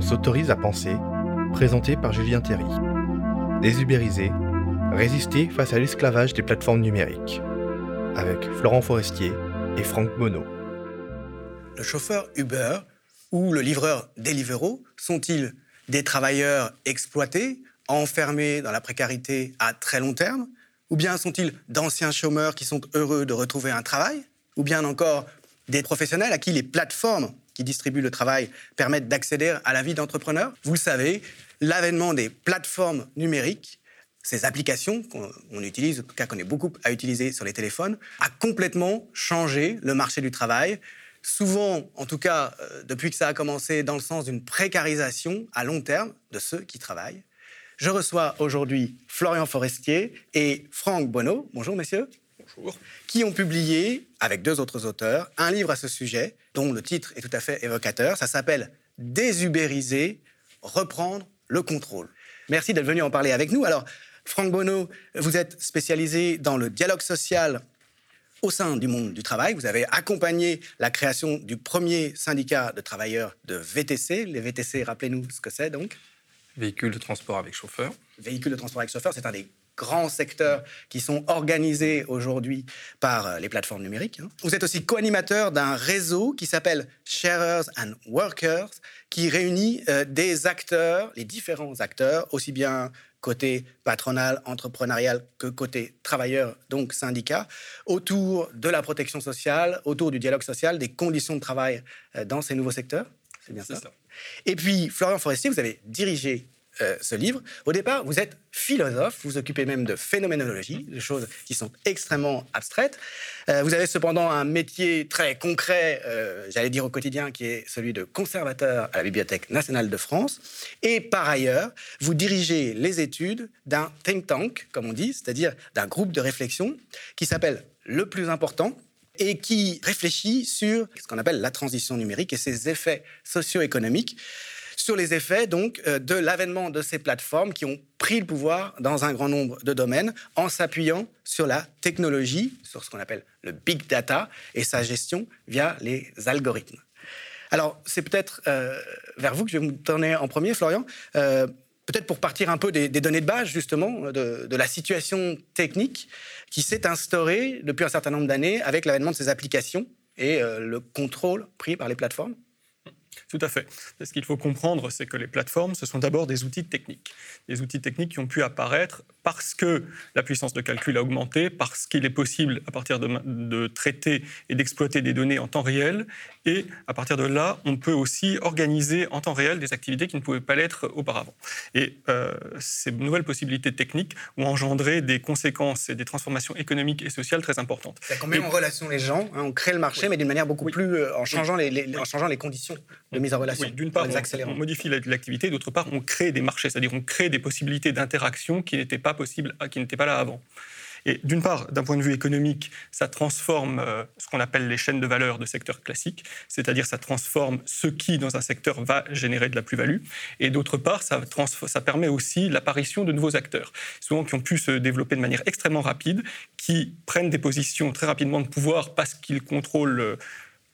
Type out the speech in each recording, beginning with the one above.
on s'autorise à penser, présenté par Julien Théry. Désubériser, résister face à l'esclavage des plateformes numériques. Avec Florent Forestier et Franck Bonneau. Le chauffeur Uber ou le livreur Deliveroo sont-ils des travailleurs exploités, enfermés dans la précarité à très long terme? Ou bien sont-ils d'anciens chômeurs qui sont heureux de retrouver un travail? Ou bien encore des professionnels à qui les plateformes qui distribuent le travail permettent d'accéder à la vie d'entrepreneur Vous le savez, l'avènement des plateformes numériques ces applications qu'on utilise, en tout cas qu'on est beaucoup à utiliser sur les téléphones, a complètement changé le marché du travail, souvent, en tout cas euh, depuis que ça a commencé, dans le sens d'une précarisation à long terme de ceux qui travaillent. Je reçois aujourd'hui Florian Forestier et Franck Bonneau. Bonjour messieurs. Bonjour. Qui ont publié, avec deux autres auteurs, un livre à ce sujet, dont le titre est tout à fait évocateur. Ça s'appelle Désubériser, reprendre le contrôle. Merci d'être venu en parler avec nous. Alors, Franck Bonneau, vous êtes spécialisé dans le dialogue social au sein du monde du travail. Vous avez accompagné la création du premier syndicat de travailleurs de VTC. Les VTC, rappelez-nous ce que c'est donc Véhicules de transport avec chauffeur. Véhicules de transport avec chauffeur, c'est un des grands secteurs qui sont organisés aujourd'hui par euh, les plateformes numériques. Hein. Vous êtes aussi co-animateur d'un réseau qui s'appelle Sharers and Workers, qui réunit euh, des acteurs, les différents acteurs, aussi bien côté patronal, entrepreneurial que côté travailleur, donc syndicat, autour de la protection sociale, autour du dialogue social, des conditions de travail euh, dans ces nouveaux secteurs. C'est bien ça. ça. Et puis, Florian Forestier, vous avez dirigé euh, ce livre. Au départ, vous êtes philosophe, vous vous occupez même de phénoménologie, de choses qui sont extrêmement abstraites. Euh, vous avez cependant un métier très concret, euh, j'allais dire au quotidien, qui est celui de conservateur à la Bibliothèque nationale de France. Et par ailleurs, vous dirigez les études d'un think tank, comme on dit, c'est-à-dire d'un groupe de réflexion qui s'appelle Le plus important, et qui réfléchit sur ce qu'on appelle la transition numérique et ses effets socio-économiques sur les effets donc euh, de l'avènement de ces plateformes qui ont pris le pouvoir dans un grand nombre de domaines en s'appuyant sur la technologie, sur ce qu'on appelle le big data et sa gestion via les algorithmes. Alors, c'est peut-être euh, vers vous que je vais me tourner en premier, Florian. Euh, peut-être pour partir un peu des, données de base, justement, de, de la situation technique qui s'est instaurée depuis un certain nombre d'années avec l'avènement de ces applications et le contrôle pris par les plateformes. Tout à fait. Ce qu'il faut comprendre, c'est que les plateformes, ce sont d'abord des outils techniques. Des outils techniques qui ont pu apparaître parce que la puissance de calcul a augmenté, parce qu'il est possible, à partir de, de traiter et d'exploiter des données en temps réel. Et à partir de là, on peut aussi organiser en temps réel des activités qui ne pouvaient pas l'être auparavant. Et euh, ces nouvelles possibilités techniques ont engendré des conséquences et des transformations économiques et sociales très importantes. Ça met en relation les gens, hein, on crée le marché, mais d'une manière beaucoup plus euh, en, changeant les, en changeant les conditions de mise en relation. d'une part, on, modifie l'activité, d'autre part, on crée des marchés, c'est-à-dire on crée des possibilités d'interaction qui n'étaient pas possibles, qui n'étaient pas là avant. Et d'une part, d'un point de vue économique, ça transforme euh, ce qu'on appelle les chaînes de valeur de secteurs classiques, c'est-à-dire ça transforme ce qui, dans un secteur, va générer de la plus-value. Et d'autre part, ça, ça permet aussi l'apparition de nouveaux acteurs, souvent qui ont pu se développer de manière extrêmement rapide, qui prennent des positions très rapidement de pouvoir parce qu'ils contrôlent euh,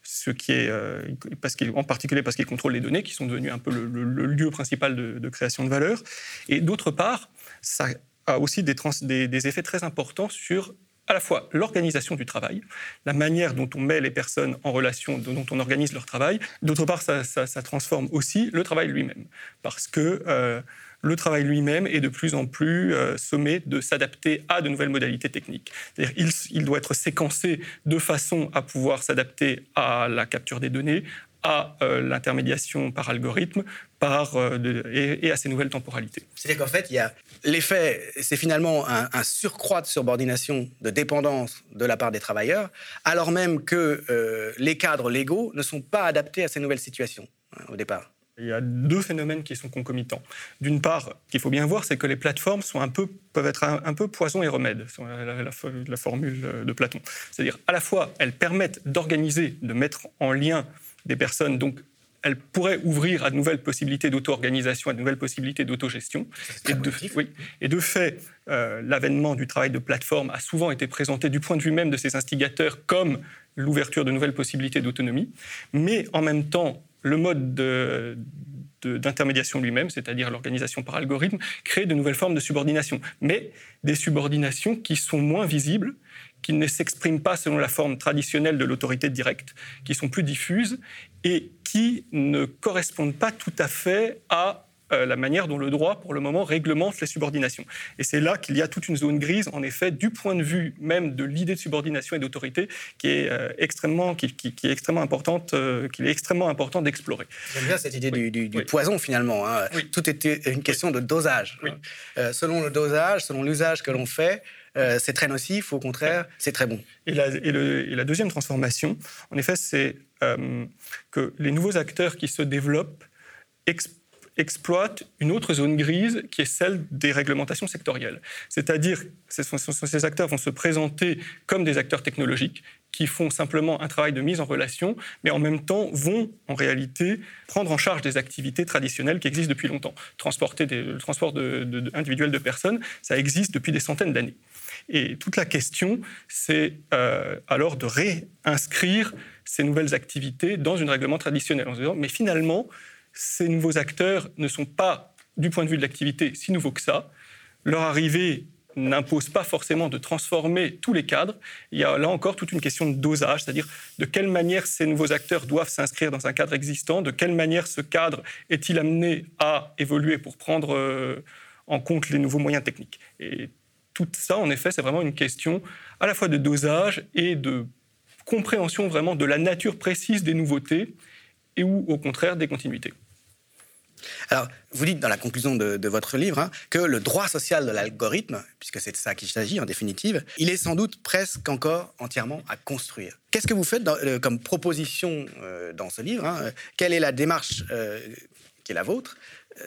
ce qui est, euh, parce en particulier parce qu'ils contrôlent les données, qui sont devenues un peu le, lieu principal de, création de valeur. Et d'autre part, ça a aussi des, effets très importants sur à la fois l'organisation du travail, la manière dont on met les personnes en relation, dont on organise leur travail. D'autre part, ça, transforme aussi le travail lui-même, parce que euh, le travail lui-même est de plus en plus euh, sommé de s'adapter à de nouvelles modalités techniques. Il, il, doit être séquencé de façon à pouvoir s'adapter à la capture des données, à euh, l'intermédiation par algorithme euh, et, à ces nouvelles temporalités. C'est-à-dire qu'en fait, il y a l'effet, c'est finalement un, surcroît de subordination, de dépendance de la part des travailleurs, alors même que les cadres légaux ne sont pas adaptés à ces nouvelles situations hein, au départ. Il y a deux phénomènes qui sont concomitants. D'une part, qu'il faut bien voir, c'est que les plateformes sont un peu, peuvent être un, peu poison et remède, la, la, formule de Platon. C'est-à-dire, à la fois, elles permettent d'organiser, de mettre en lien des personnes, donc elles pourraient ouvrir à de nouvelles possibilités d'auto-organisation, à de nouvelles possibilités d'autogestion. Et, de, oui, et de fait, euh, l'avènement du travail de plateforme a souvent été présenté du point de vue même de ces instigateurs comme l'ouverture de nouvelles possibilités d'autonomie. Mais en même temps, le mode d'intermédiation lui-même, c'est-à-dire l'organisation par algorithme, crée de nouvelles formes de subordination, mais des subordinations qui sont moins visibles, qui ne s'expriment pas selon la forme traditionnelle de l'autorité directe, qui sont plus diffuses et qui ne correspondent pas tout à fait à la manière dont le droit, pour le moment, réglemente les subordinations. Et c'est là qu'il y a toute une zone grise, en effet, du point de vue même de l'idée de subordination et d'autorité, qui est euh, extrêmement, qui, est extrêmement importante, euh, qu'il est extrêmement important d'explorer. J'aime bien cette idée du, poison finalement. Hein. Tout était une question de dosage. Hein. selon le dosage, selon l'usage que l'on fait, c'est très nocif, au contraire, c'est très bon. Et la, et, la, deuxième transformation, en effet, c'est que les nouveaux acteurs qui se développent exploitent une autre zone grise qui est celle des réglementations sectorielles. C'est-à-dire, ces acteurs vont se présenter comme des acteurs technologiques qui font simplement un travail de mise en relation, mais en même temps vont en réalité prendre en charge des activités traditionnelles qui existent depuis longtemps. Transporter des, le transport de, individuel de personnes, ça existe depuis des centaines d'années. Et toute la question, c'est euh, alors de réinscrire ces nouvelles activités dans une règlement traditionnel en se disant, mais finalement, ces nouveaux acteurs ne sont pas, du point de vue de l'activité, si nouveaux que ça. Leur arrivée n'impose pas forcément de transformer tous les cadres. Il y a là encore toute une question de dosage, c'est-à-dire de quelle manière ces nouveaux acteurs doivent s'inscrire dans un cadre existant, de quelle manière ce cadre est-il amené à évoluer pour prendre euh, en compte les nouveaux moyens techniques. Et tout ça, en effet, c'est vraiment une question à la fois de dosage et de compréhension vraiment de la nature précise des nouveautés et ou au contraire des continuités. Alors, vous dites dans la conclusion de, votre livre hein, que le droit social de l'algorithme, puisque c'est de ça qu'il s'agit en définitive, il est sans doute presque encore entièrement à construire. Qu'est-ce que vous faites euh, comme proposition euh, dans ce livre hein Quelle est la démarche euh, qui est la vôtre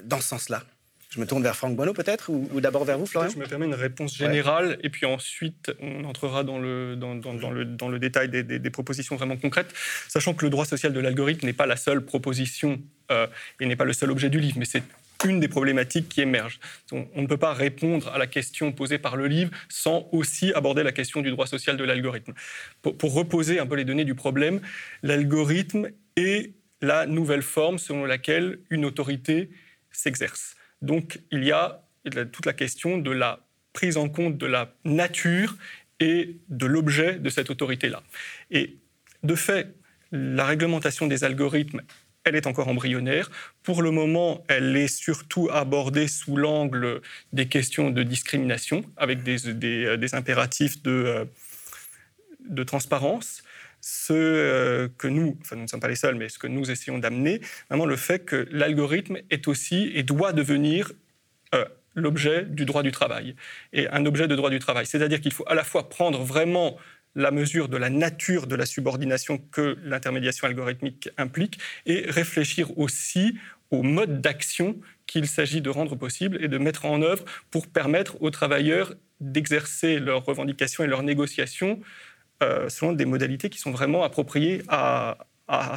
dans ce sens-là? Je me tourne vers Franck Bonneau peut-être, ou, d'abord vers vous, Florian Je me permets une réponse générale, et puis ensuite on entrera dans le, dans, le, dans le détail des, propositions vraiment concrètes, sachant que le droit social de l'algorithme n'est pas la seule proposition euh, et n'est pas le seul objet du livre, mais c'est une des problématiques qui émergent. On, ne peut pas répondre à la question posée par le livre sans aussi aborder la question du droit social de l'algorithme. Pour, pour reposer un peu les données du problème, l'algorithme est la nouvelle forme selon laquelle une autorité s'exerce. Donc il y a toute la question de la prise en compte de la nature et de l'objet de cette autorité-là. Et de fait, la réglementation des algorithmes, elle est encore embryonnaire. Pour le moment, elle est surtout abordée sous l'angle des questions de discrimination, avec des, impératifs de, euh, de transparence ce euh, que nous, enfin nous ne sommes pas les seuls, mais ce que nous essayons d'amener, vraiment le fait que l'algorithme est aussi et doit devenir euh, l'objet du droit du travail, et un objet de droit du travail. C'est-à-dire qu'il faut à la fois prendre vraiment la mesure de la nature de la subordination que l'intermédiation algorithmique implique et réfléchir aussi au mode d'action qu'il s'agit de rendre possible et de mettre en œuvre pour permettre aux travailleurs d'exercer leurs revendications et leurs négociations euh, selon des modalités qui sont vraiment appropriées à,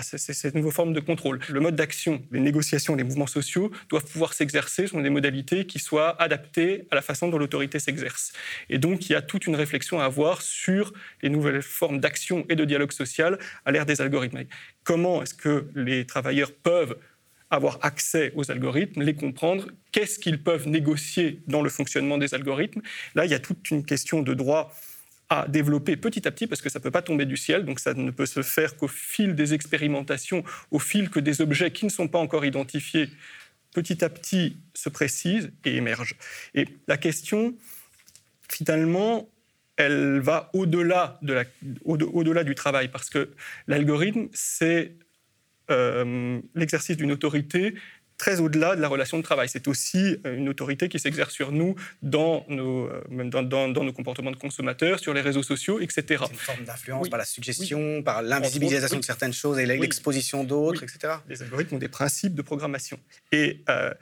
cette nouvelle forme de contrôle. Le mode d'action, les négociations, les mouvements sociaux doivent pouvoir s'exercer selon des modalités qui soient adaptées à la façon dont l'autorité s'exerce. Et donc, il y a toute une réflexion à avoir sur les nouvelles formes d'action et de dialogue social à l'ère des algorithmes. Comment est-ce que les travailleurs peuvent avoir accès aux algorithmes, les comprendre, qu'est-ce qu'ils peuvent négocier dans le fonctionnement des algorithmes? Là, il y a toute une question de droit à développer petit à petit parce que ça ne peut pas tomber du ciel, donc ça ne peut se faire qu'au fil des expérimentations, au fil que des objets qui ne sont pas encore identifiés petit à petit se précisent et émergent. Et la question, finalement, elle va au-delà de au-delà du travail parce que l'algorithme, c'est euh, l'exercice d'une autorité très au-delà de la relation de travail. C'est aussi euh, une autorité qui s'exerce sur nous dans nos, euh, dans, dans, nos comportements de consommateurs, sur les réseaux sociaux, etc. C'est une forme d'influence par la suggestion, par l'invisibilisation de certaines choses et l'exposition d'autres, etc. Les algorithmes ont des principes de programmation. Et euh,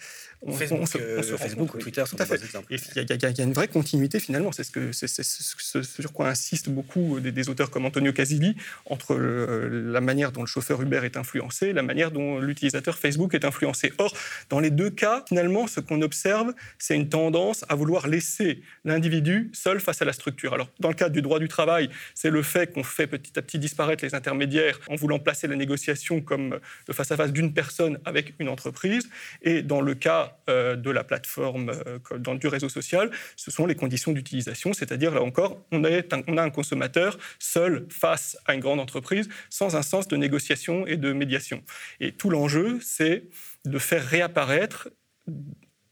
Facebook, Facebook ou Twitter sont des exemples. Il y, a une vraie continuité finalement. C'est ce, que, ce, sur quoi insistent beaucoup des, auteurs comme Antonio Casilli entre la manière dont le chauffeur Uber est influencé, la manière dont l'utilisateur Facebook est influencé. Or, Or, dans les deux cas, finalement, ce qu'on observe, c'est une tendance à vouloir laisser l'individu seul face à la structure. Alors, dans le cadre du droit du travail, c'est le fait qu'on fait petit à petit disparaître les intermédiaires en voulant placer la négociation comme le face-à-face d'une personne avec une entreprise. Et dans le cas euh, de la plateforme, euh, dans, du réseau social, ce sont les conditions d'utilisation, c'est-à-dire là encore, on, on a un consommateur seul face à une grande entreprise sans un sens de négociation et de médiation. Et tout l'enjeu, c'est de faire réapparaître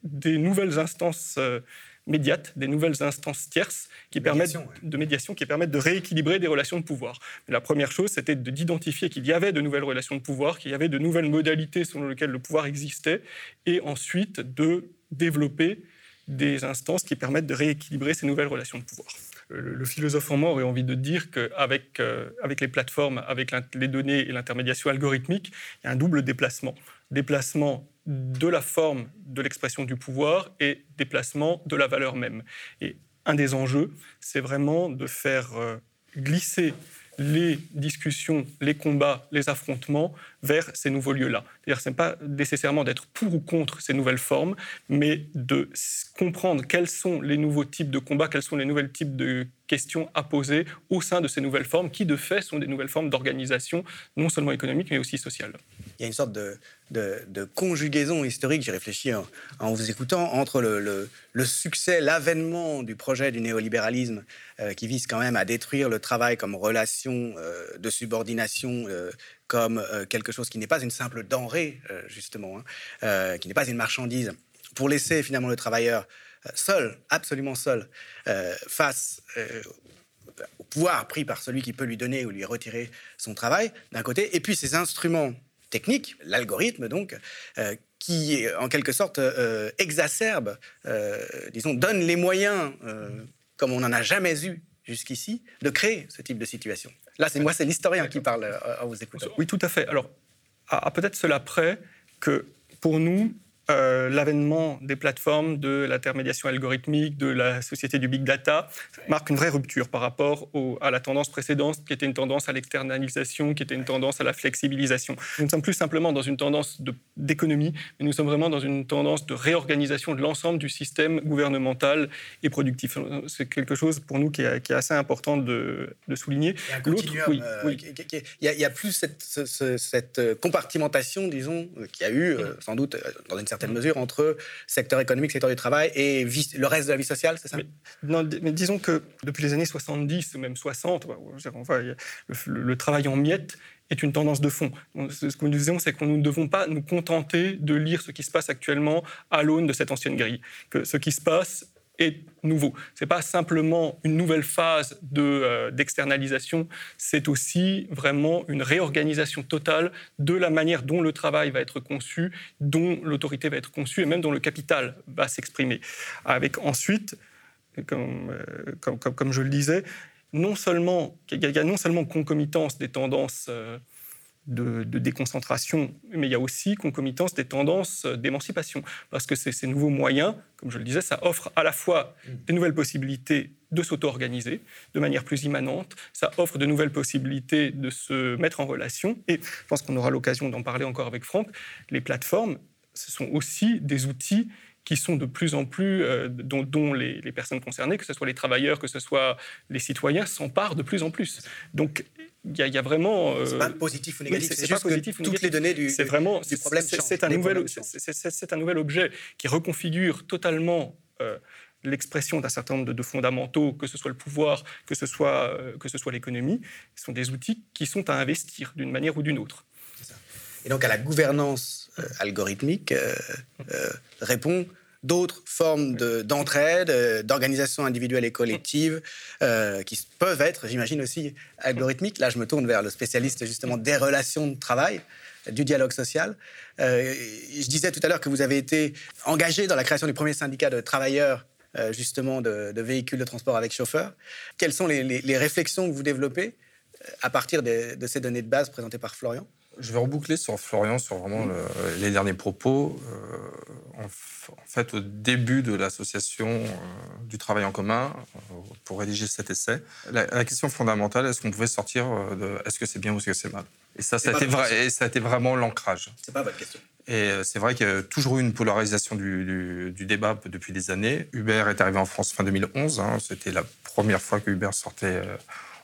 des nouvelles instances euh, médiates, des nouvelles instances tierces qui permettent de médiation, qui permettent de rééquilibrer des relations de pouvoir. la première chose, c'était d'identifier qu'il y avait de nouvelles relations de pouvoir, qu'il y avait de nouvelles modalités selon lesquelles le pouvoir existait, et ensuite de développer des instances qui permettent de rééquilibrer ces nouvelles relations de pouvoir. Le, philosophe en moi aurait envie de dire qu'avec euh, avec les plateformes, avec les données et l'intermédiation algorithmique, il y a un double déplacement. Déplacement de la forme de l'expression du pouvoir et déplacement de la valeur même. Et un des enjeux, c'est vraiment de faire euh, glisser les discussions, les combats, les affrontements vers ces nouveaux lieux-là. C'est-à-dire, ce n'est pas nécessairement d'être pour ou contre ces nouvelles formes, mais de comprendre quels sont les nouveaux types de combats, quels sont les nouveaux types de questions à poser au sein de ces nouvelles formes, qui de fait sont des nouvelles formes d'organisation, non seulement économique, mais aussi sociale. Il y a une sorte de, conjugaison historique, j'ai réfléchi en, vous écoutant, entre le, le, succès, l'avènement du projet du néolibéralisme euh, qui vise quand même à détruire le travail comme relation euh, de subordination, euh, comme quelque chose qui n'est pas une simple denrée, justement, hein, qui n'est pas une marchandise, pour laisser finalement le travailleur seul, absolument seul, face au pouvoir pris par celui qui peut lui donner ou lui retirer son travail, d'un côté, et puis ces instruments technique, l'algorithme donc, euh, qui en quelque sorte euh, exacerbe, euh, disons, donne les moyens, comme on n'en a jamais eu jusqu'ici, de créer ce type de situation. Là, c'est moi, c'est l'historien qui parle en vous écoutant. Oui, tout à fait. Alors, à peut-être cela près que pour nous, euh, l'avènement des plateformes, de l'intermédiation algorithmique, de la société du big data, marque une vraie rupture par rapport à la tendance précédente, qui était une tendance à l'externalisation, qui était une tendance à la flexibilisation. Nous ne sommes plus simplement dans une tendance d'économie, mais nous sommes vraiment dans une tendance de réorganisation de l'ensemble du système gouvernemental et productif. C'est quelque chose pour nous qui est, assez important de, souligner. L'autre, oui, euh, il n'y a, plus cette, cette, compartimentation, disons, qu'il y a eu, euh, sans doute, dans une certaine certaine mesure entre secteur économique, secteur du travail et le reste de la vie sociale, c'est ça? Mais, disons que depuis les années 70 ou même 60, le, travail en miettes est une tendance de fond. Ce que nous disons, c'est que nous ne devons pas nous contenter de lire ce qui se passe actuellement à l'aune de cette ancienne grille. Que ce qui se passe nouveau. Ce n'est pas simplement une nouvelle phase euh, d'externalisation, c'est aussi vraiment une réorganisation totale de la manière dont le travail va être conçu, dont l'autorité va être conçue et même dont le capital va s'exprimer. Avec ensuite, comme, euh, comme, comme, je le disais, non seulement, il y a non seulement concomitance des tendances euh, de, déconcentration, mais il y a aussi concomitance des tendances d'émancipation. Parce que ces, nouveaux moyens, comme je le disais, ça offre à la fois des nouvelles possibilités de s'auto-organiser de manière plus immanente, ça offre de nouvelles possibilités de se mettre en relation, et je pense qu'on aura l'occasion d'en parler encore avec Franck, les plateformes, ce sont aussi des outils qui sont de plus en plus, euh, dont, les, les, personnes concernées, que ce soit les travailleurs, que ce soit les citoyens, s'emparent de plus en plus. Donc il y, a vraiment. Euh... C'est pas positif ou négatif, c'est juste positif que toutes les données du, vraiment, du problème C'est un, nouvel, un nouvel objet qui reconfigure totalement. Euh, l'expression d'un certain nombre de, fondamentaux, que ce soit le pouvoir, que ce soit, euh, que ce soit l'économie, ce sont des outils qui sont à investir d'une manière ou d'une autre. Et donc à la gouvernance euh, algorithmique répond d'autres formes d'entraide, euh, d'organisation individuelle et collective, euh, qui peuvent être, j'imagine aussi, algorithmiques. Là, je me tourne vers le spécialiste justement des relations de travail du dialogue social. Euh, je disais tout à l'heure que vous avez été engagé dans la création du premier syndicat de travailleurs justement de, véhicules de transport avec chauffeur. Quelles sont les, réflexions que vous développez à partir de ces données de base présentées par Florian? Je vais reboucler sur Florian, sur vraiment les derniers propos. Euh, en, fait, au début de l'association euh, du travail en commun, euh, pour rédiger cet essai, la, question fondamentale, est-ce qu'on pouvait sortir de est-ce que c'est bien ou est-ce que c'est mal? Et ça, ça a, été ça a été vraiment l'ancrage. C'est pas votre question. Et c'est vrai qu'il y a toujours eu une polarisation du, débat depuis des années. Uber est arrivé en France fin 2011. Hein. C'était la première fois que Uber sortait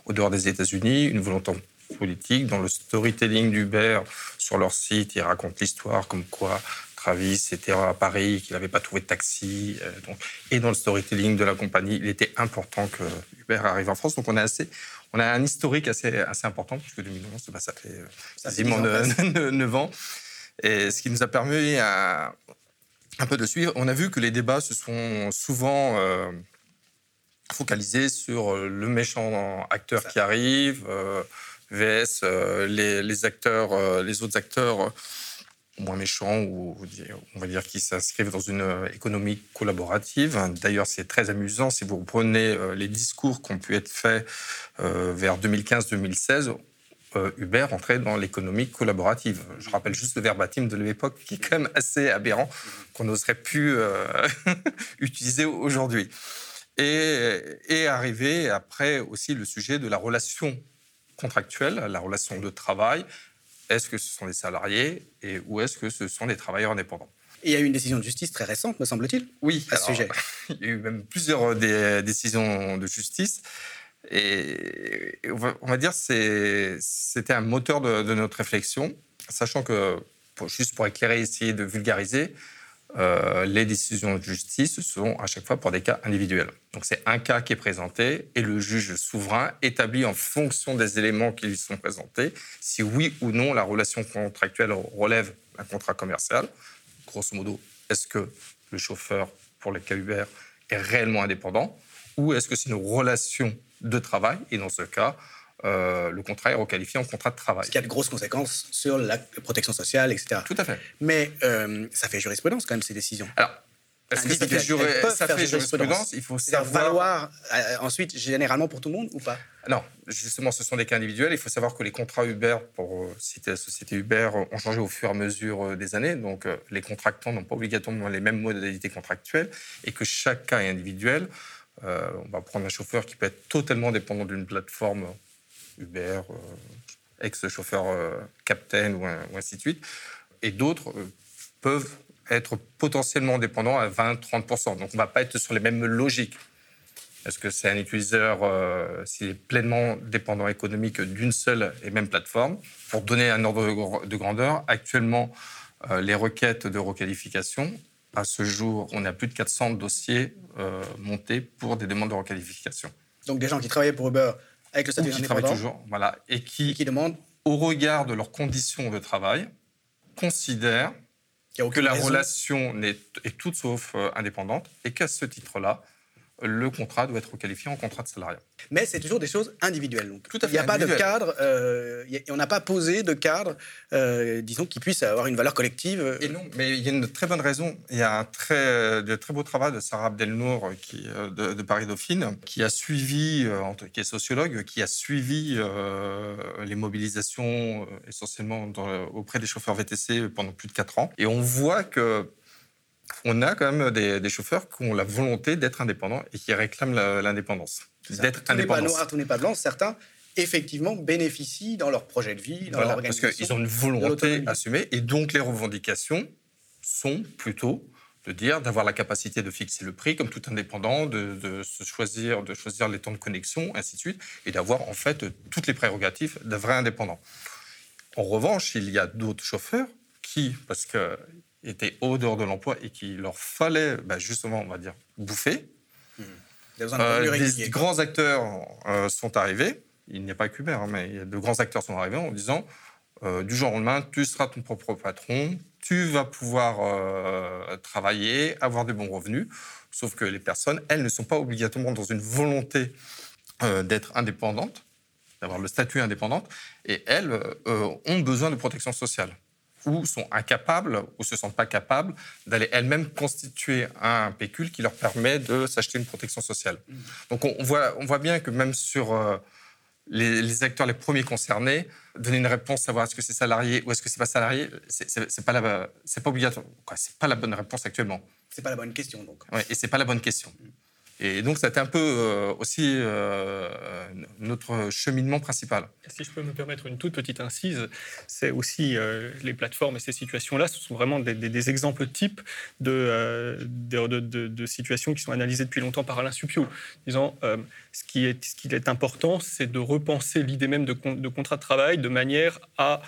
au dehors des États-Unis. Une volonté politique. Dans le storytelling d'Uber, sur leur site, ils racontent l'histoire comme quoi Travis était à Paris, qu'il n'avait pas trouvé de taxi. Euh, donc, et dans le storytelling de la compagnie, il était important que Uber arrive en France. Donc on a, assez, on a un historique assez, assez important, puisque 2011, bah, ça fait euh, quasiment 9 ans. Et ce qui nous a permis à, un peu de suivre. On a vu que les débats se sont souvent euh, focalisés sur le méchant acteur qui arrive, VS les, les, acteurs, les autres acteurs moins méchants ou on va dire qui s'inscrivent dans une euh, économie collaborative. D'ailleurs, c'est très amusant si vous reprenez euh, les discours qui ont pu être faits euh, vers 2015-2016. Uber entrait dans l'économie collaborative. Je rappelle juste le verbatim de l'époque qui est quand même assez aberrant, qu'on n'oserait plus utiliser aujourd'hui. Et, et arrivé après aussi le sujet de la relation contractuelle, la relation de travail, est-ce que ce sont des salariés et, ou est-ce que ce sont des travailleurs indépendants? Il y a eu une décision de justice très récente, me semble-t-il, oui, à ce sujet. Il y a eu même plusieurs euh, décisions de justice. Et on va dire que c'était un moteur de, notre réflexion, sachant que, juste pour éclairer, essayer de vulgariser, euh, les décisions de justice sont à chaque fois pour des cas individuels. Donc c'est un cas qui est présenté et le juge souverain établit en fonction des éléments qui lui sont présentés si oui ou non la relation contractuelle relève d'un contrat commercial. Grosso modo, est-ce que le chauffeur pour le cas Uber est réellement indépendant ou est-ce que c'est une relation de travail? Et dans ce cas, euh, le contrat est requalifié en contrat de travail. Ce qui a de grosses conséquences sur la protection sociale, etc. Tout à fait. Mais euh, ça fait jurisprudence quand même ces décisions. Alors, est-ce que ça fait, ça fait jurisprudence Il faut savoir. valoir euh, ensuite généralement pour tout le monde ou pas? Non, justement, ce sont des cas individuels. Il faut savoir que les contrats Uber, pour citer la société Uber, ont changé au fur et à mesure des années. Donc, les contractants n'ont pas obligatoirement les mêmes modalités contractuelles et que chaque cas est individuel. on va prendre un chauffeur qui peut être totalement dépendant d'une plateforme Uber, euh, ex-chauffeur euh, Captain ou, ainsi de suite. Et d'autres euh, peuvent être potentiellement dépendants à 20-30%. Donc on ne va pas être sur les mêmes logiques. Est-ce que c'est un utilisateur s'il est pleinement dépendant économique d'une seule et même plateforme Pour donner un ordre de grandeur, actuellement, les requêtes de requalification, à ce jour, on a plus de 400 dossiers montés pour des demandes de requalification. Donc des gens qui travaillaient pour Uber avec le statut qui travaillent toujours, voilà, et qui, qui demandent, au regard de leurs conditions de travail, considèrent que la relation est toute sauf euh, indépendante et qu'à ce titre-là, le contrat doit être qualifié en contrat de salariat. Mais c'est toujours des choses individuelles. Donc. Tout à fait. Il n'y a pas de cadre, euh, on n'a pas posé de cadre, euh, disons, qui puisse avoir une valeur collective. Et non, mais il y a une très bonne raison. Il y a un très, de très beau travail de Sarah Abdelnour qui, euh, de, Paris Dauphine, qui a suivi, qui est sociologue, qui a suivi les mobilisations essentiellement auprès des chauffeurs VTC pendant plus de 4 ans. Et on voit que on a quand même des, chauffeurs qui ont la volonté d'être indépendants et qui réclament l'indépendance. D'être. Tout n'est pas noir, tout n'est pas blanc. Certains, effectivement, bénéficient dans leur projet de vie, dans leur organisation. Parce qu'ils ont une volonté assumée et donc les revendications sont plutôt de dire d'avoir la capacité de fixer le prix comme tout indépendant, de, se choisir, de choisir les temps de connexion, ainsi de suite, et d'avoir en fait toutes les prérogatives d'un vrai indépendant. En revanche, il y a d'autres chauffeurs qui, parce que étaient au dehors de l'emploi et qu'il leur fallait bah, justement, on va dire, bouffer. Mmh. Euh, des grands acteurs euh, sont arrivés. Il n'y a pas que Uber, hein, mais de grands acteurs sont arrivés en disant euh, du jour au lendemain, tu seras ton propre patron, tu vas pouvoir travailler, avoir de bons revenus. Sauf que les personnes, elles ne sont pas obligatoirement dans une volonté d'être indépendantes, d'avoir le statut indépendante, et elles ont besoin de protection sociale ou sont incapables ou se sentent pas capables d'aller elles-mêmes constituer un pécule qui leur permet de s'acheter une protection sociale. Mm. Donc on, voit, on voit bien que même sur euh, les, acteurs les premiers concernés, donner une réponse, savoir est-ce que c'est salarié ou est-ce que c'est pas salarié, c'est pas la, c'est pas obligatoire, c'est pas la bonne réponse actuellement. C'est pas la bonne question donc. Ouais, et c'est pas la bonne question. Et donc, c'était un peu euh, aussi euh, notre cheminement principal. Si je peux me permettre une toute petite incise, c'est aussi euh, les plateformes et ces situations-là, ce sont vraiment des, exemples types de, situations qui sont analysées depuis longtemps par Alain Supio, disant ce, qui est, important, c'est de repenser l'idée même de, contrat de travail de manière à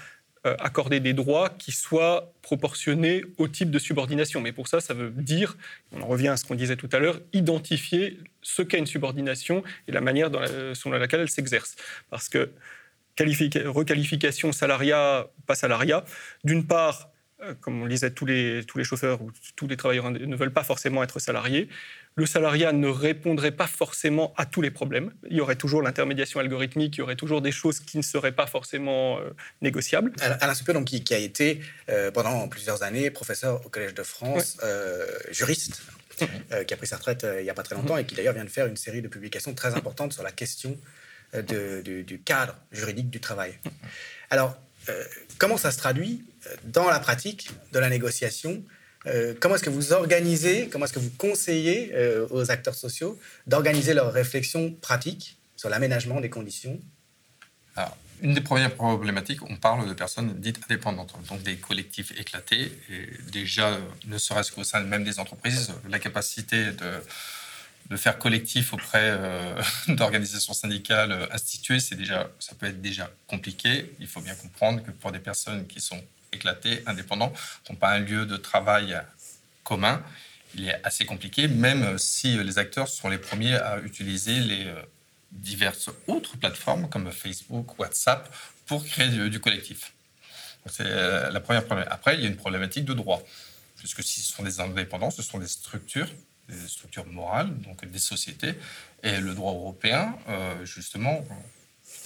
accorder des droits qui soient proportionnés au type de subordination. Mais pour ça, ça veut dire, on en revient à ce qu'on disait tout à l'heure, identifier ce qu'est une subordination et la manière selon laquelle elle s'exerce. Parce que requalification, salariat, pas salariat, d'une part, euh, comme on le disait, tous les, tous les chauffeurs ou tous les travailleurs ne veulent pas forcément être salariés. Le salariat ne répondrait pas forcément à tous les problèmes. Il y aurait toujours l'intermédiation algorithmique, il y aurait toujours des choses qui ne seraient pas forcément euh, négociables. Alain Suppé, donc, qui, a été euh, pendant plusieurs années professeur au Collège de France, juriste, qui a pris sa retraite il n'y a pas très longtemps et qui d'ailleurs vient de faire une série de publications très importantes sur la question du, du, cadre juridique du travail. Alors, comment ça se traduit dans la pratique de la négociation, euh, comment est-ce que vous organisez, comment est-ce que vous conseillez euh, aux acteurs sociaux d'organiser leurs réflexions pratiques sur l'aménagement des conditions? Une des premières problématiques, on parle de personnes dites indépendantes, donc des collectifs éclatés. Et déjà, ne serait-ce qu'au sein même des entreprises, la capacité de, de faire collectif auprès euh, d'organisations syndicales instituées, c'est déjà, ça peut être déjà compliqué. Il faut bien comprendre que pour des personnes qui sont éclatés, indépendants, n'ont pas un lieu de travail commun, il est assez compliqué, même si les acteurs sont les premiers à utiliser les euh, diverses autres plateformes comme Facebook, WhatsApp pour créer du, collectif. C'est euh, la première problématique. Après, il y a une problématique de droit, puisque si ce sont des indépendants, ce sont des structures, des structures morales, donc des sociétés, et le droit européen, euh, justement,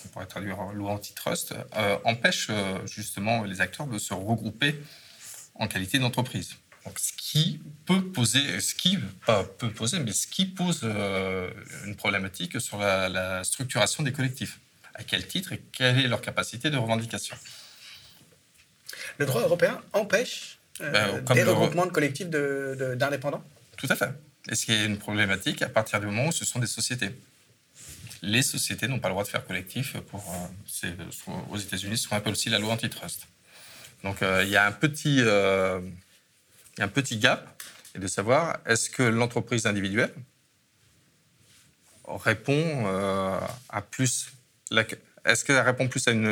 on pourrait traduire loi antitrust, euh, empêche euh, justement les acteurs de se regrouper en qualité d'entreprise. Donc, ce qui peut poser, ce qui pas peut poser, mais ce qui pose euh, une problématique sur la, structuration des collectifs. À quel titre et quelle est leur capacité de revendication? Le droit européen empêche ben, des regroupements de collectifs d'indépendants? Tout à fait. Et ce qui est une problématique à partir du moment où ce sont des sociétés les sociétés n'ont pas le droit de faire collectif. Pour, euh, aux États-Unis, ce qu'on appelle aussi la loi antitrust. Donc euh, il y a un petit, euh, un petit gap et de savoir est-ce que l'entreprise individuelle répond à plus est-ce qu'elle répond plus à une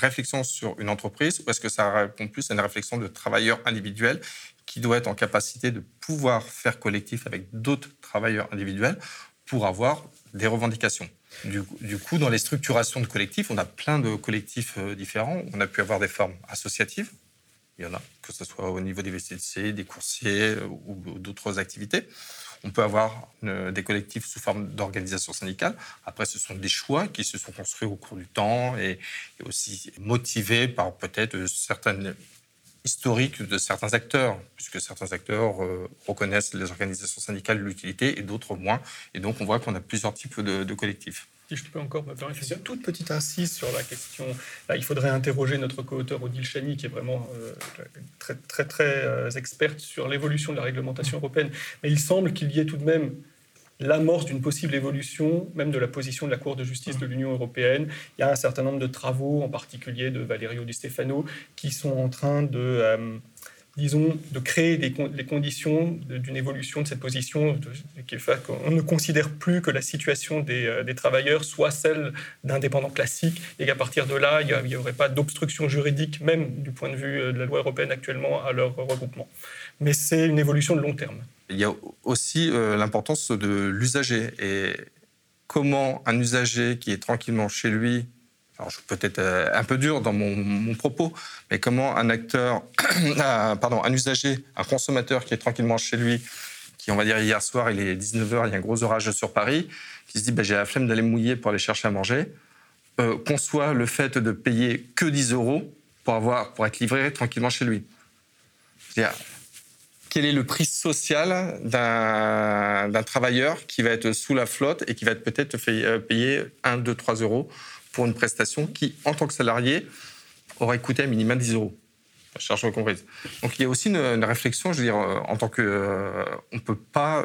réflexion sur une entreprise ou est-ce que ça répond plus à une réflexion de travailleur individuel qui doit être en capacité de pouvoir faire collectif avec d'autres travailleurs individuels pour avoir des revendications. Du, coup, dans les structurations de collectifs, on a plein de collectifs euh, différents. On a pu avoir des formes associatives. Il y en a, que ce soit au niveau des VCC, des coursiers euh, ou d'autres activités. On peut avoir euh, des collectifs sous forme d'organisation syndicale. Après, ce sont des choix qui se sont construits au cours du temps et aussi motivés par peut-être certaines historique de certains acteurs, puisque certains acteurs euh, reconnaissent les organisations syndicales l'utilité et d'autres moins. Et donc, on voit qu'on a plusieurs types de, collectifs. Si je peux encore me permettre une toute petite insiste sur la question. Là, il faudrait interroger notre co-auteur Odile Chani, qui est vraiment euh, très, très, très euh, experte sur l'évolution de la réglementation européenne. Mais il semble qu'il y ait tout de même l'amorce d'une possible évolution, même de la position de la Cour de justice de l'Union européenne. Il y a un certain nombre de travaux, en particulier de Valerio Di Stefano, qui sont en train de, euh, disons, de créer les conditions d'une évolution de cette position, qui fait qu'on ne considère plus que la situation des, euh, des travailleurs soit celle d'indépendants classiques, et qu'à partir de là, il n'y aurait pas d'obstruction juridique, même du point de vue euh, de la loi européenne actuellement, à leur regroupement. Mais c'est une évolution de long terme. Il y a aussi euh, l'importance de l'usager et comment un usager qui est tranquillement chez lui, alors je suis peut-être euh, un peu dur dans mon, propos, mais comment un acteur, pardon, un usager, un consommateur qui est tranquillement chez lui, qui on va dire hier soir, il est 19h, il y a un gros orage sur Paris, qui se dit bah, j'ai la flemme d'aller mouiller pour aller chercher à manger, euh, conçoit le fait de payer que 10 euros pour, avoir, pour être livré tranquillement chez lui. Quel est le prix social d'un travailleur qui va être sous la flotte et qui va être peut-être euh, payé 1, 2, 3 euros pour une prestation qui, en tant que salarié, aurait coûté un minimum 10 euros. Charge comprise. Donc il y a aussi une, réflexion, je veux dire, euh, en tant que. Euh, on ne peut pas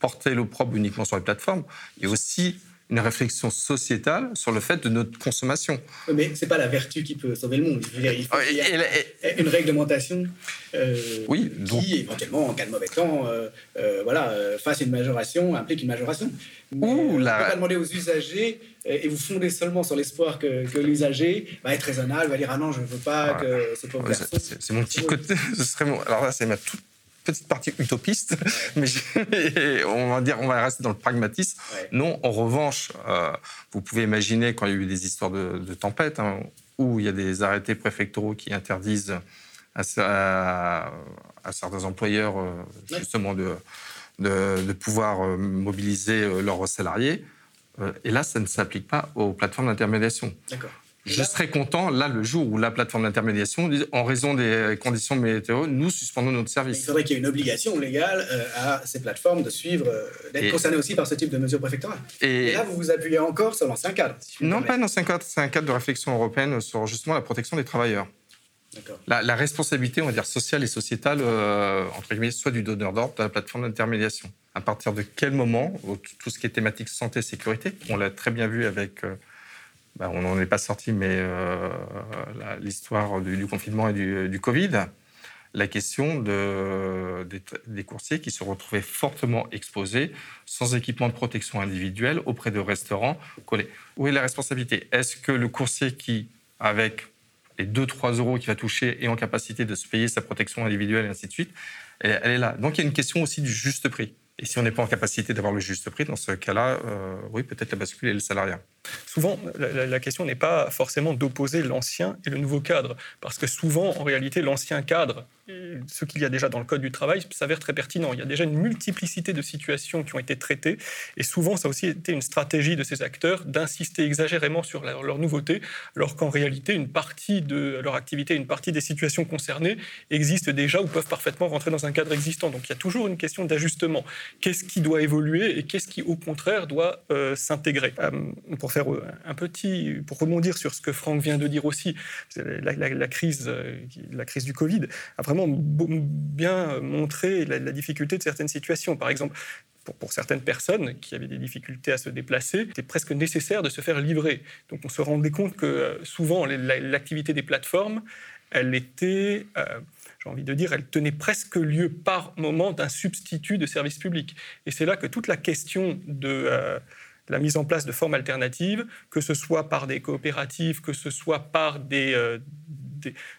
porter l'opprobre uniquement sur les plateformes. Il y a aussi une réflexion sociétale sur le fait de notre consommation. Mais ce n'est pas la vertu qui peut sauver le monde. il faut y une réglementation euh, oui, donc... qui, éventuellement, en cas de mauvais temps, euh, euh, voilà, fasse une majoration, implique une majoration. Ouh, la... On ne pas demander aux usagers, et vous fondez seulement sur l'espoir que, l'usager va être raisonnable, va dire « Ah non, je ne veux pas que ce pauvre garçon... » C'est mon petit côté... Ce serait mon... Alors là, c'est ma toute petite partie utopiste, mais on va dire, on va rester dans le pragmatisme. Non, en revanche, euh, vous pouvez imaginer quand il y a eu des histoires de, de tempête, hein, où il y a des arrêtés préfectoraux qui interdisent à, certains employeurs euh, justement de, de, pouvoir euh, mobiliser leurs salariés. Et là, ça ne s'applique pas aux plateformes d'intermédiation. D'accord. Je serais content, là, le jour où la plateforme d'intermédiation dit, en raison des conditions météo, nous suspendons notre service. Il faudrait qu'il y ait une obligation légale euh, à ces plateformes de suivre, euh, d'être concernées aussi par ce type de mesures préfectorales. Et, là, vous vous appuyez encore sur l'ancien cadre. non, pas l'ancien cadre, c'est un cadre de réflexion européenne sur justement la protection des travailleurs. La, la, responsabilité, on va dire, sociale et sociétale, euh, entre guillemets, soit du donneur d'ordre, de la plateforme d'intermédiation. À partir de quel moment, tout ce qui est thématique santé, sécurité, on l'a très bien vu avec bah, on n'en est pas sorti, mais euh, l'histoire du, confinement et du, Covid, la question de, des, coursiers qui se retrouvaient fortement exposés, sans équipement de protection individuelle, auprès de restaurants collés. Où est la responsabilité? Est-ce que le coursier qui, avec les 2-3 euros qu'il va toucher, est en capacité de se payer sa protection individuelle et ainsi de suite? Elle, elle est là. Donc il y a une question aussi du juste prix. Et si on n'est pas en capacité d'avoir le juste prix, dans ce cas-là, euh, oui, peut-être la bascule et le salariat. Souvent, la, question n'est pas forcément d'opposer l'ancien et le nouveau cadre, parce que souvent, en réalité, l'ancien cadre, ce qu'il y a déjà dans le Code du travail, s'avère très pertinent. Il y a déjà une multiplicité de situations qui ont été traitées, et souvent, ça a aussi été une stratégie de ces acteurs d'insister exagérément sur leur, nouveauté, alors qu'en réalité, une partie de leur activité, une partie des situations concernées existent déjà ou peuvent parfaitement rentrer dans un cadre existant. Donc il y a toujours une question d'ajustement. Qu'est-ce qui doit évoluer et qu'est-ce qui, au contraire, doit euh, s'intégrer? Euh, faire euh, un petit, pour rebondir sur ce que Franck vient de dire aussi, la, crise, la crise du Covid a vraiment bien montré la, difficulté de certaines situations. Par exemple, pour, certaines personnes qui avaient des difficultés à se déplacer, c'était presque nécessaire de se faire livrer. Donc on se rendait compte que souvent l'activité des plateformes, elle était j'ai envie de dire, elle tenait presque lieu par moment d'un substitut de service public. Et c'est là que toute la question de euh, la mise en place de formes alternatives, que ce soit par des coopératives, que ce soit par des, euh,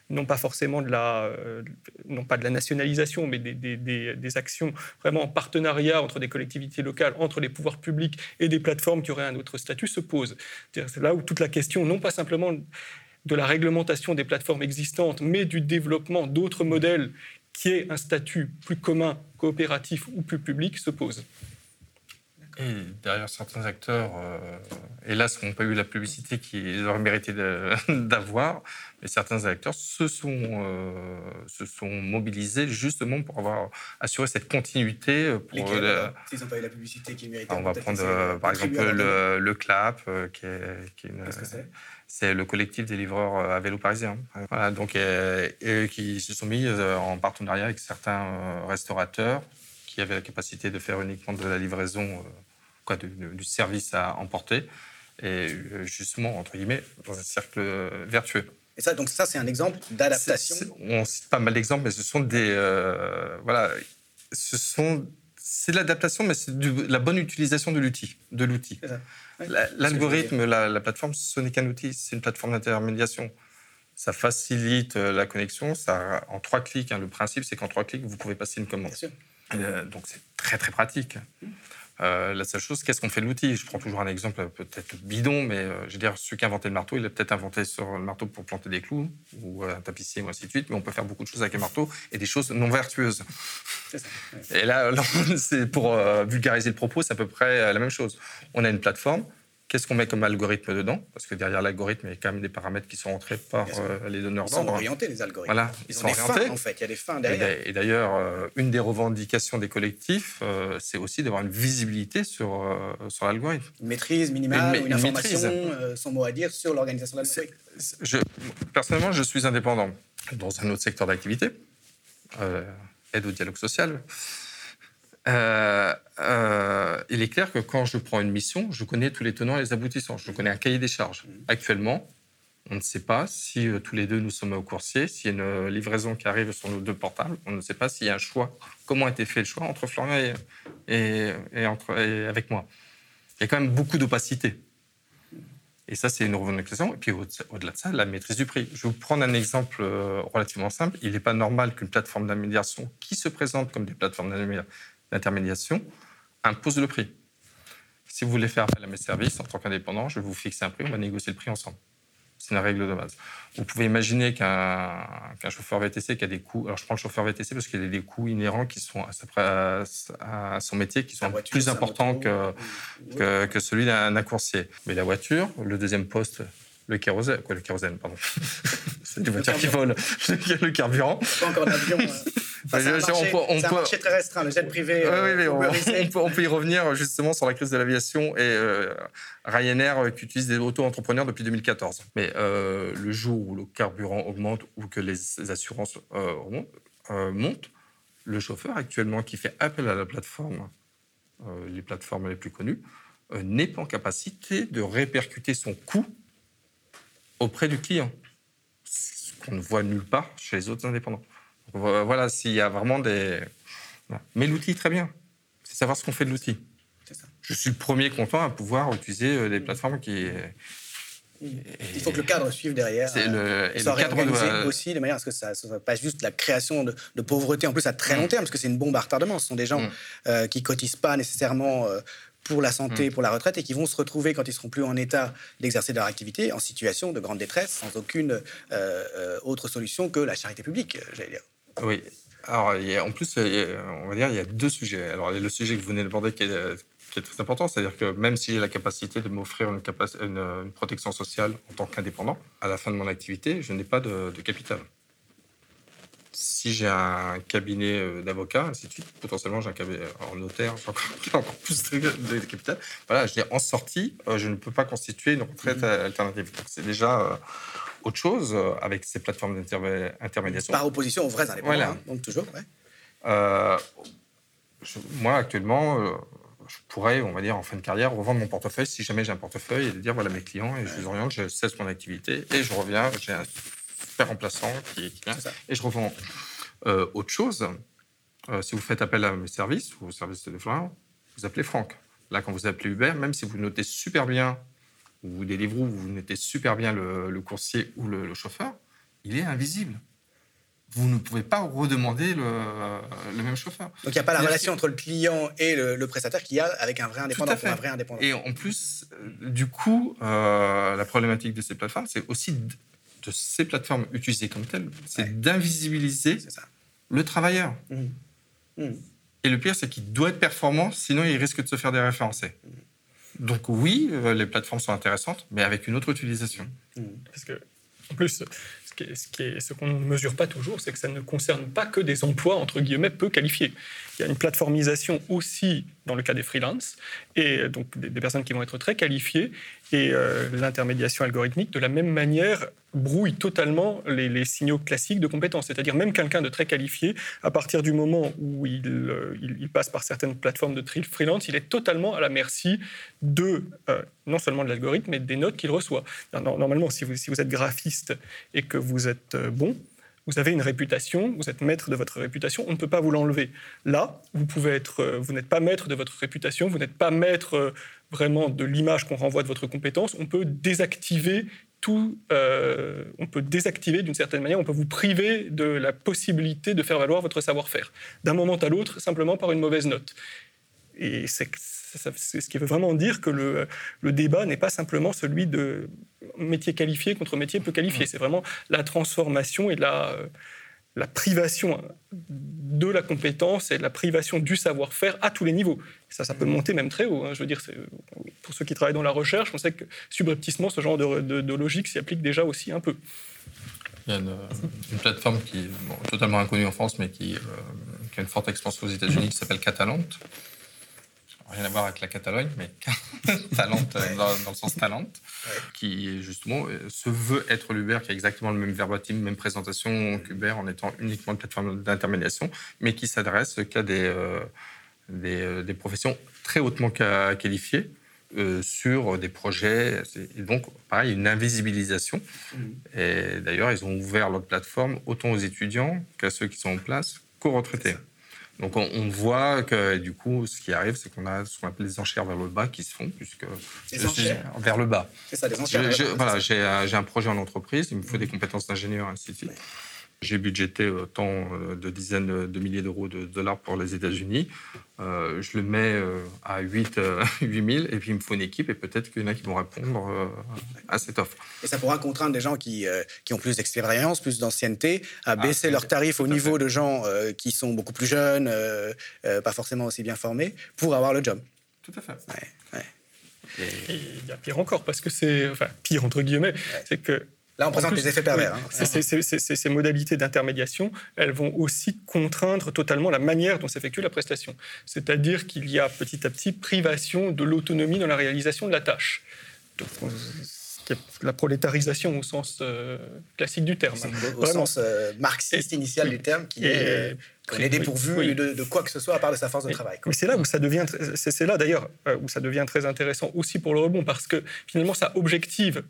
non pas forcément de la, euh, non pas de la nationalisation, mais des, des, actions vraiment en partenariat entre des collectivités locales, entre les pouvoirs publics et des plateformes qui auraient un autre statut se pose. C'est là où toute la question, non pas simplement de la réglementation des plateformes existantes, mais du développement d'autres modèles qui aient un statut plus commun, coopératif ou plus public, se pose. Et derrière certains acteurs, euh, hélas, n'ont pas eu la publicité qu'ils auraient mérité d'avoir, mais certains acteurs se sont, euh, se sont mobilisés justement pour avoir assuré cette continuité. Euh, pour S'ils n'ont pas eu la publicité qu'ils méritaient. On va prendre par exemple le, le, CLAP, qui est, qui est une, c'est? le collectif des livreurs à vélo parisien. Voilà, donc, et, qui se sont mis en partenariat avec certains restaurateurs qui avaient la capacité de faire uniquement de la livraison quoi, du service à emporter, et euh, justement, entre guillemets, dans un cercle vertueux. Et ça, donc ça, c'est un exemple d'adaptation. On cite pas mal d'exemples, mais ce sont des, euh, voilà, ce sont, c'est de l'adaptation, mais c'est de la bonne utilisation de l'outil, de l'outil. L'algorithme, la, la, plateforme, ce n'est qu'un outil, c'est une plateforme d'intermédiation. Ça facilite euh, la connexion. Ça, en trois clics, hein, le principe, c'est qu'en trois clics, vous pouvez passer une commande. donc c'est très très pratique. Mmh. Euh, la seule chose, qu'est-ce qu'on fait de l'outil? Je prends toujours un exemple peut-être bidon, mais euh, je veux dire, celui qui a inventé le marteau, il a peut-être inventé sur le marteau pour planter des clous, ou un tapissier, ou ainsi de suite, mais on peut faire beaucoup de choses avec un marteau et des choses non vertueuses. Et là, c'est pour euh, vulgariser le propos, c'est à peu près la même chose. On a une plateforme, Qu'est-ce qu'on met comme algorithme dedans? Parce que derrière l'algorithme, il y a quand même des paramètres qui sont entrés par euh, les donneurs d'ordre. Ils sont orientés, les algorithmes. Voilà, ils, sont orientés. en fait, il y a des fins derrière. Et d'ailleurs, euh, une des revendications des collectifs, euh, c'est aussi d'avoir une visibilité sur, sur l'algorithme. Une maîtrise minimale, une, une, information, son mot à dire sur l'organisation de l'algorithme. Personnellement, je suis indépendant dans un autre secteur d'activité, aide au dialogue social. Euh, euh, il est clair que quand je prends une mission, je connais tous les tenants et les aboutissants. Je connais un cahier des charges. Mhm. Actuellement, on ne sait pas si euh, tous les deux nous sommes au coursier, s'il y a une livraison qui arrive sur nos deux portables. On ne sait pas s'il y a un choix. Comment a été fait le choix entre Florian et, et, et entre, et avec moi? Il y a quand même beaucoup d'opacité. Et ça, c'est une revendication. Et puis au- au-delà de ça, la maîtrise du prix. Je vais vous prendre un exemple relativement simple. Il n'est pas normal qu'une plateforme d'intermédiation qui se présente comme des plateformes d'intermédiation impose le prix. Si vous voulez faire appel à mes services en tant qu'indépendant, je vais vous fixer un prix, on va négocier le prix ensemble. C'est une règle de base. Vous pouvez imaginer qu'un chauffeur VTC qui a des coûts. Alors, je prends le chauffeur VTC parce qu'il a des coûts inhérents qui sont à, son métier qui La sont voiture, plus importants que, coût. que, que celui d'un coursier. Mais la voiture, le deuxième poste, le kérosène, quoi, le kérosène, pardon. C'est des voitures qui volent. le carburant. Pas encore d'avion. euh. Enfin, c'est un, je- on marché, peut- on un peut- marché très restreint, le jet privé. Oui, euh, oui, on, peut, on peut y revenir justement sur la crise de l'aviation et euh, Ryanair euh, qui utilise des auto-entrepreneurs depuis 2014. Mais euh, le jour où le carburant augmente ou que les assurances montent, le chauffeur actuellement qui fait appel à la plateforme, les plateformes les plus connues, n'est pas en capacité de répercuter son coût auprès du client. Ce qu'on ne voit nulle part chez les autres indépendants. Voilà, s'il y a vraiment des... Mais l'outil, très bien. C'est savoir ce qu'on fait de l'outil. Je suis le premier content à pouvoir utiliser euh, des plateformes qui... Il faut que le cadre suive derrière. C'est euh, le, et soit le cadre doit- aussi de manière à ce que ça ne soit pas juste la création de, de pauvreté, en plus à très long terme, parce que c'est une bombe à retardement. Ce sont des gens Mm. euh, qui cotisent pas nécessairement euh, pour la santé, Mm. pour la retraite, et qui vont se retrouver, quand ils seront plus en état d'exercer leur activité, en situation de grande détresse, sans aucune euh, euh, autre solution que la charité publique, euh, j'allais dire. Oui. Alors, il y a- en plus, il y a- on va dire, il y a deux sujets. Alors, le sujet que vous venez d'aborder qui est, qui est très important, c'est-à-dire que même si j'ai la capacité de m'offrir une, capac- une, une protection sociale en tant qu'indépendant, à la fin de mon activité, je n'ai pas de, de capital. Si j'ai un cabinet euh, d'avocats, ainsi de suite, potentiellement j'ai un cabinet en notaire, j'ai encore, encore plus de, de capital. Voilà, je dis en sortie, euh, je ne peux pas constituer une retraite alternative. Donc, C'est déjà euh, autre chose euh, avec ces plateformes d'intermé- d'intermédiation. Par opposition aux vrais indépendants, Voilà. hein, donc toujours. ouais. Euh, je- moi, actuellement, euh, je pourrais, on va dire, en fin de carrière, revendre mon portefeuille si jamais j'ai un portefeuille et de dire voilà mes clients et je les oriente, je cesse mon activité et je reviens, j'ai un super remplaçant qui, qui vient C'est ça. et je revends. Euh, autre chose, euh, si vous faites appel à mes services ou au service de Florian, vous appelez Franck. Là, quand vous appelez Uber, même si vous notez super bien, ou Deliveroo, vous notez super bien le, le coursier ou le, le chauffeur, il est invisible. Vous ne pouvez pas redemander le, le même chauffeur. Donc il n'y a pas la relation entre le client et le, prestataire qu'il y a avec un vrai indépendant. à fait. Pour un vrai indépendant. Et en plus, euh, du coup, euh, la problématique de ces plateformes, c'est aussi de, ces plateformes utilisées comme telles, c'est Ouais. d'invisibiliser le travailleur. Mhm. Mhm. Et le pire, c'est qu'il doit être performant, sinon il risque de se faire déréférencer. Donc oui, euh, les plateformes sont intéressantes, mais avec une autre utilisation. Parce que, en plus, ce qu'on ne mesure pas toujours, c'est que ça ne concerne pas que des emplois, entre guillemets, peu qualifiés. Il y a une plateformisation aussi dans le cas des freelances, et donc des, personnes qui vont être très qualifiées, et euh, l'intermédiation algorithmique, de la même manière, brouille totalement les, signaux classiques de compétences. C'est-à-dire même quelqu'un de très qualifié, à partir du moment où il, euh, passe par certaines plateformes de freelance, il est totalement à la merci de, euh, non seulement de l'algorithme, mais des notes qu'il reçoit. Normalement, si vous, êtes graphiste et que vous êtes bon, vous avez une réputation, vous êtes maître de votre réputation, on ne peut pas vous l'enlever. Là, vous pouvez être, euh, vous n'êtes pas maître de votre réputation, vous n'êtes pas maître euh, vraiment de l'image qu'on renvoie de votre compétence. On peut désactiver tout, euh, on peut désactiver d'une certaine manière, on peut vous priver de la possibilité de faire valoir votre savoir-faire d'un moment à l'autre simplement par une mauvaise note. Et ça- c'est ce qui veut vraiment dire que le, le débat n'est pas simplement celui de métier qualifié contre métier peu qualifié. C'est vraiment la transformation et la, euh, la privation de la compétence et la privation du savoir-faire à tous les niveaux. Ça, ça peut monter même très haut. hein. Je veux dire, c'est- pour ceux qui travaillent dans la recherche, on sait que subrepticement, ce genre de, de- de logique s'y applique déjà aussi un peu. Il y a une, une plateforme qui est bon, totalement inconnue en France, mais qui, euh, qui a une forte expansion aux États-Unis, qui s'appelle Catalant. Rien à voir avec la Catalogne, mais Talent euh, dans, dans le sens talent, qui justement euh, se veut être l'Uber, qui a exactement le même verbatim, même présentation qu'Uber, en étant uniquement une plateforme d'intermédiation, mais qui s'adresse qu'à des, euh, des, des professions très hautement qualifiées euh, sur des projets. Et donc, pareil, une invisibilisation. Mmh. Et d'ailleurs, ils ont ouvert leur plateforme autant aux étudiants qu'à ceux qui sont en place qu'aux retraités. Donc on, voit que du coup, ce qui arrive, c'est qu'on a ce qu'on appelle les enchères vers le bas qui se font, puisque les enchères vers le bas. C'est ça, enchères. voilà, j'ai un projet en entreprise, il me faut des compétences d'ingénieur, ainsi de suite. J'ai budgété autant euh, de dizaines de milliers d'euros de dollars pour les États-Unis. Euh, je le mets euh, à 8, 000 et puis il me faut une équipe et peut-être qu'il y en a qui vont répondre à cette offre. Et ça pourra contraindre des gens qui, qui ont plus d'expérience, plus d'ancienneté, à ah, baisser leurs tarifs au niveau de gens qui sont beaucoup plus jeunes, pas forcément aussi bien formés, pour avoir le job. Tout à fait. Et il y a pire encore, parce que c'est. Enfin, pire entre guillemets, c'est que Là, on présente les effets pervers. Hein. Ces, modalités d'intermédiation, elles vont aussi contraindre totalement la manière dont s'effectue la prestation. C'est-à-dire qu'il y a petit à petit privation de l'autonomie dans la réalisation de la tâche. la prolétarisation au sens euh, classique du terme. Au, sens euh, marxiste initial du terme, qui est, qu'on est dépourvu de, quoi que ce soit à part de sa force de travail. Mais c'est là où ça devient, c'est là d'ailleurs euh, où ça devient très intéressant aussi pour le rebond, parce que finalement ça objective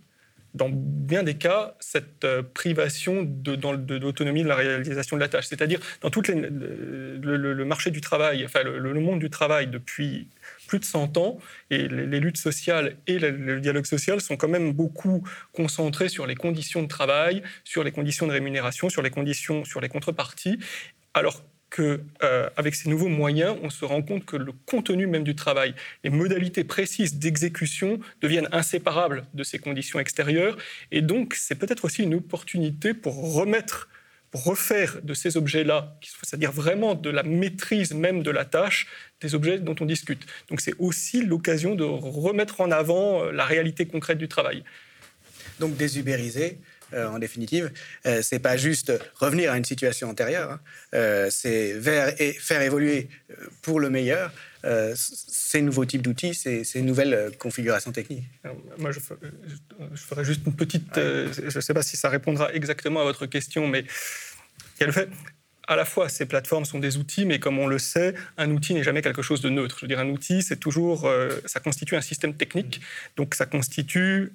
dans bien des cas, cette euh, privation de, de, l'autonomie de la réalisation de la tâche. C'est-à-dire, dans tout le, marché du travail, enfin, le, monde du travail depuis plus de 100 ans, et les, luttes sociales et le, dialogue social sont quand même beaucoup concentrés sur les conditions de travail, sur les conditions de rémunération, sur les conditions, sur les contreparties, alors qu'avec euh, ces nouveaux moyens, on se rend compte que le contenu même du travail, les modalités précises d'exécution deviennent inséparables de ces conditions extérieures. Et donc, c'est peut-être aussi une opportunité pour remettre, pour refaire de ces objets-là, c'est-à-dire vraiment de la maîtrise même de la tâche, des objets dont on discute. Donc, c'est aussi l'occasion de remettre en avant euh, la réalité concrète du travail. Donc, désubériser, euh, en définitive. Euh, c'est pas juste revenir à une situation antérieure, hein. euh, c'est faire évoluer pour le meilleur ces nouveaux types d'outils, ces, nouvelles configurations techniques. moi, je, ferai juste une petite. je ne sais pas si ça répondra exactement à votre question, mais il y a le fait à la fois, ces plateformes sont des outils, mais comme on le sait, un outil n'est jamais quelque chose de neutre. Je veux dire, un outil, c'est toujours, ça constitue un système technique, donc ça constitue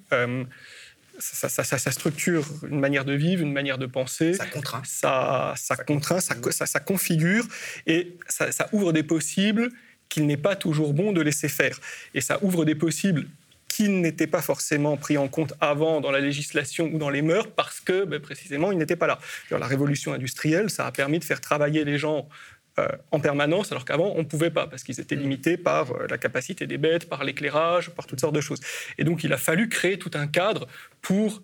ça, structure une manière de vivre, une manière de penser. Ça contraint. Ça, contraint, ça, configure et ça, ouvre des possibles qu'il n'est pas toujours bon de laisser faire. Et ça ouvre des possibles qui n'étaient pas forcément pris en compte avant dans la législation ou dans les mœurs parce que ben, précisément ils n'étaient pas là. la révolution industrielle, ça a permis de faire travailler les gens en permanence, alors qu'avant, on ne pouvait pas, parce qu'ils étaient limités par euh, la capacité des bêtes, par l'éclairage, par toutes sortes de choses. Et donc, il a fallu créer tout un cadre pour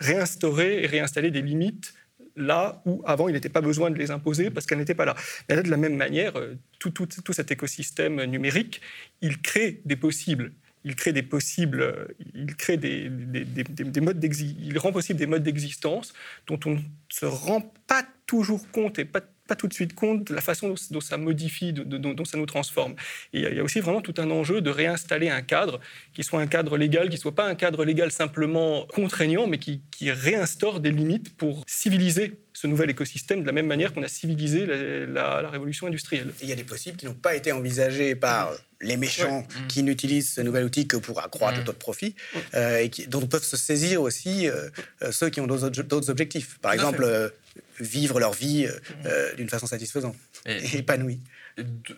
réinstaurer et réinstaller des limites là où avant il n'était pas besoin de les imposer parce qu'elles n'étaient pas là. Mais là, de la même manière, euh, tout, tout, tout, cet écosystème numérique, il crée des possibles. Il crée des possibles, il crée des, des, des, des modes il rend possible des modes d'existence dont on ne se rend pas toujours compte et pas pas tout de suite compte de la façon dont, ça modifie, dont, ça nous transforme. Et il y a aussi vraiment tout un enjeu de réinstaller un cadre qui soit un cadre légal, qui soit pas un cadre légal simplement contraignant, mais qui, réinstaure des limites pour civiliser ce nouvel écosystème de la même manière qu'on a civilisé la, révolution industrielle. il y a des possibles qui n'ont pas été envisagés par les méchants qui n'utilisent ce nouvel outil que pour accroître mmh. d'autres profits, euh, et qui, dont peuvent se saisir aussi euh, euh, ceux qui ont d'autres objectifs. Par exemple, vivre leur vie euh, d'une façon satisfaisante et, épanouie.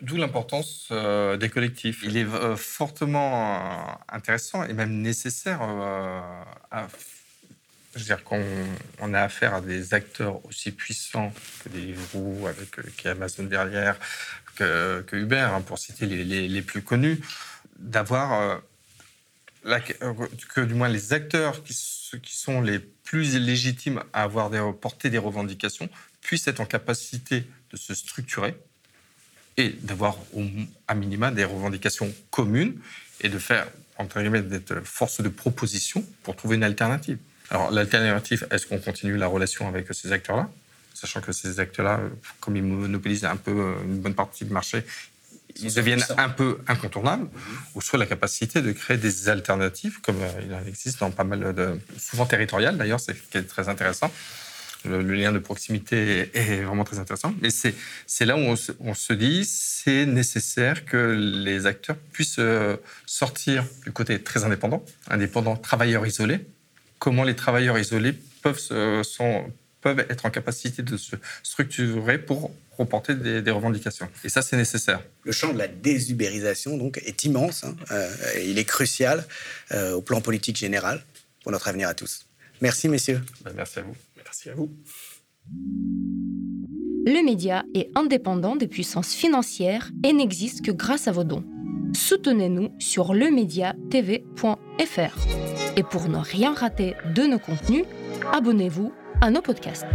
D'où l'importance euh, des collectifs. Il est euh, fortement intéressant et même nécessaire à je veux dire, quand on a affaire à des acteurs aussi puissants que roues avec qui Amazon derrière, que, Uber, hein, pour citer les, plus connus, d'avoir que du moins les acteurs qui, qui sont les plus légitimes à avoir des, porter des revendications puissent être en capacité de se structurer et d'avoir à minima des revendications communes et de faire, entre guillemets, d'être force de proposition pour trouver une alternative. Alors, l'alternative, est-ce qu'on continue la relation avec ces acteurs-là? Sachant que ces acteurs-là, comme ils monopolisent un peu une bonne partie du marché, ils deviennent un peu incontournables, ou soit la capacité de créer des alternatives, comme euh, il en existe dans pas mal de, souvent territoriales d'ailleurs, c'est qui est très intéressant, le, lien de proximité est, vraiment très intéressant. Mais c'est là où on se, on se dit c'est nécessaire que les acteurs puissent euh, sortir du côté très indépendant, indépendant, travailleurs isolés. Comment les travailleurs isolés peuvent, sont, peuvent être en capacité de se structurer pour reporter des, revendications. Et ça, c'est nécessaire. Le champ de la désubérisation donc, est immense. Hein. Euh, il est crucial euh, au plan politique général pour notre avenir à tous. Merci, messieurs. Ben, merci à vous. Merci à vous. Le média est indépendant des puissances financières et n'existe que grâce à vos dons. Soutenez-nous sur lemediatv.fr. Et pour ne rien rater de nos contenus, abonnez-vous à nos podcasts.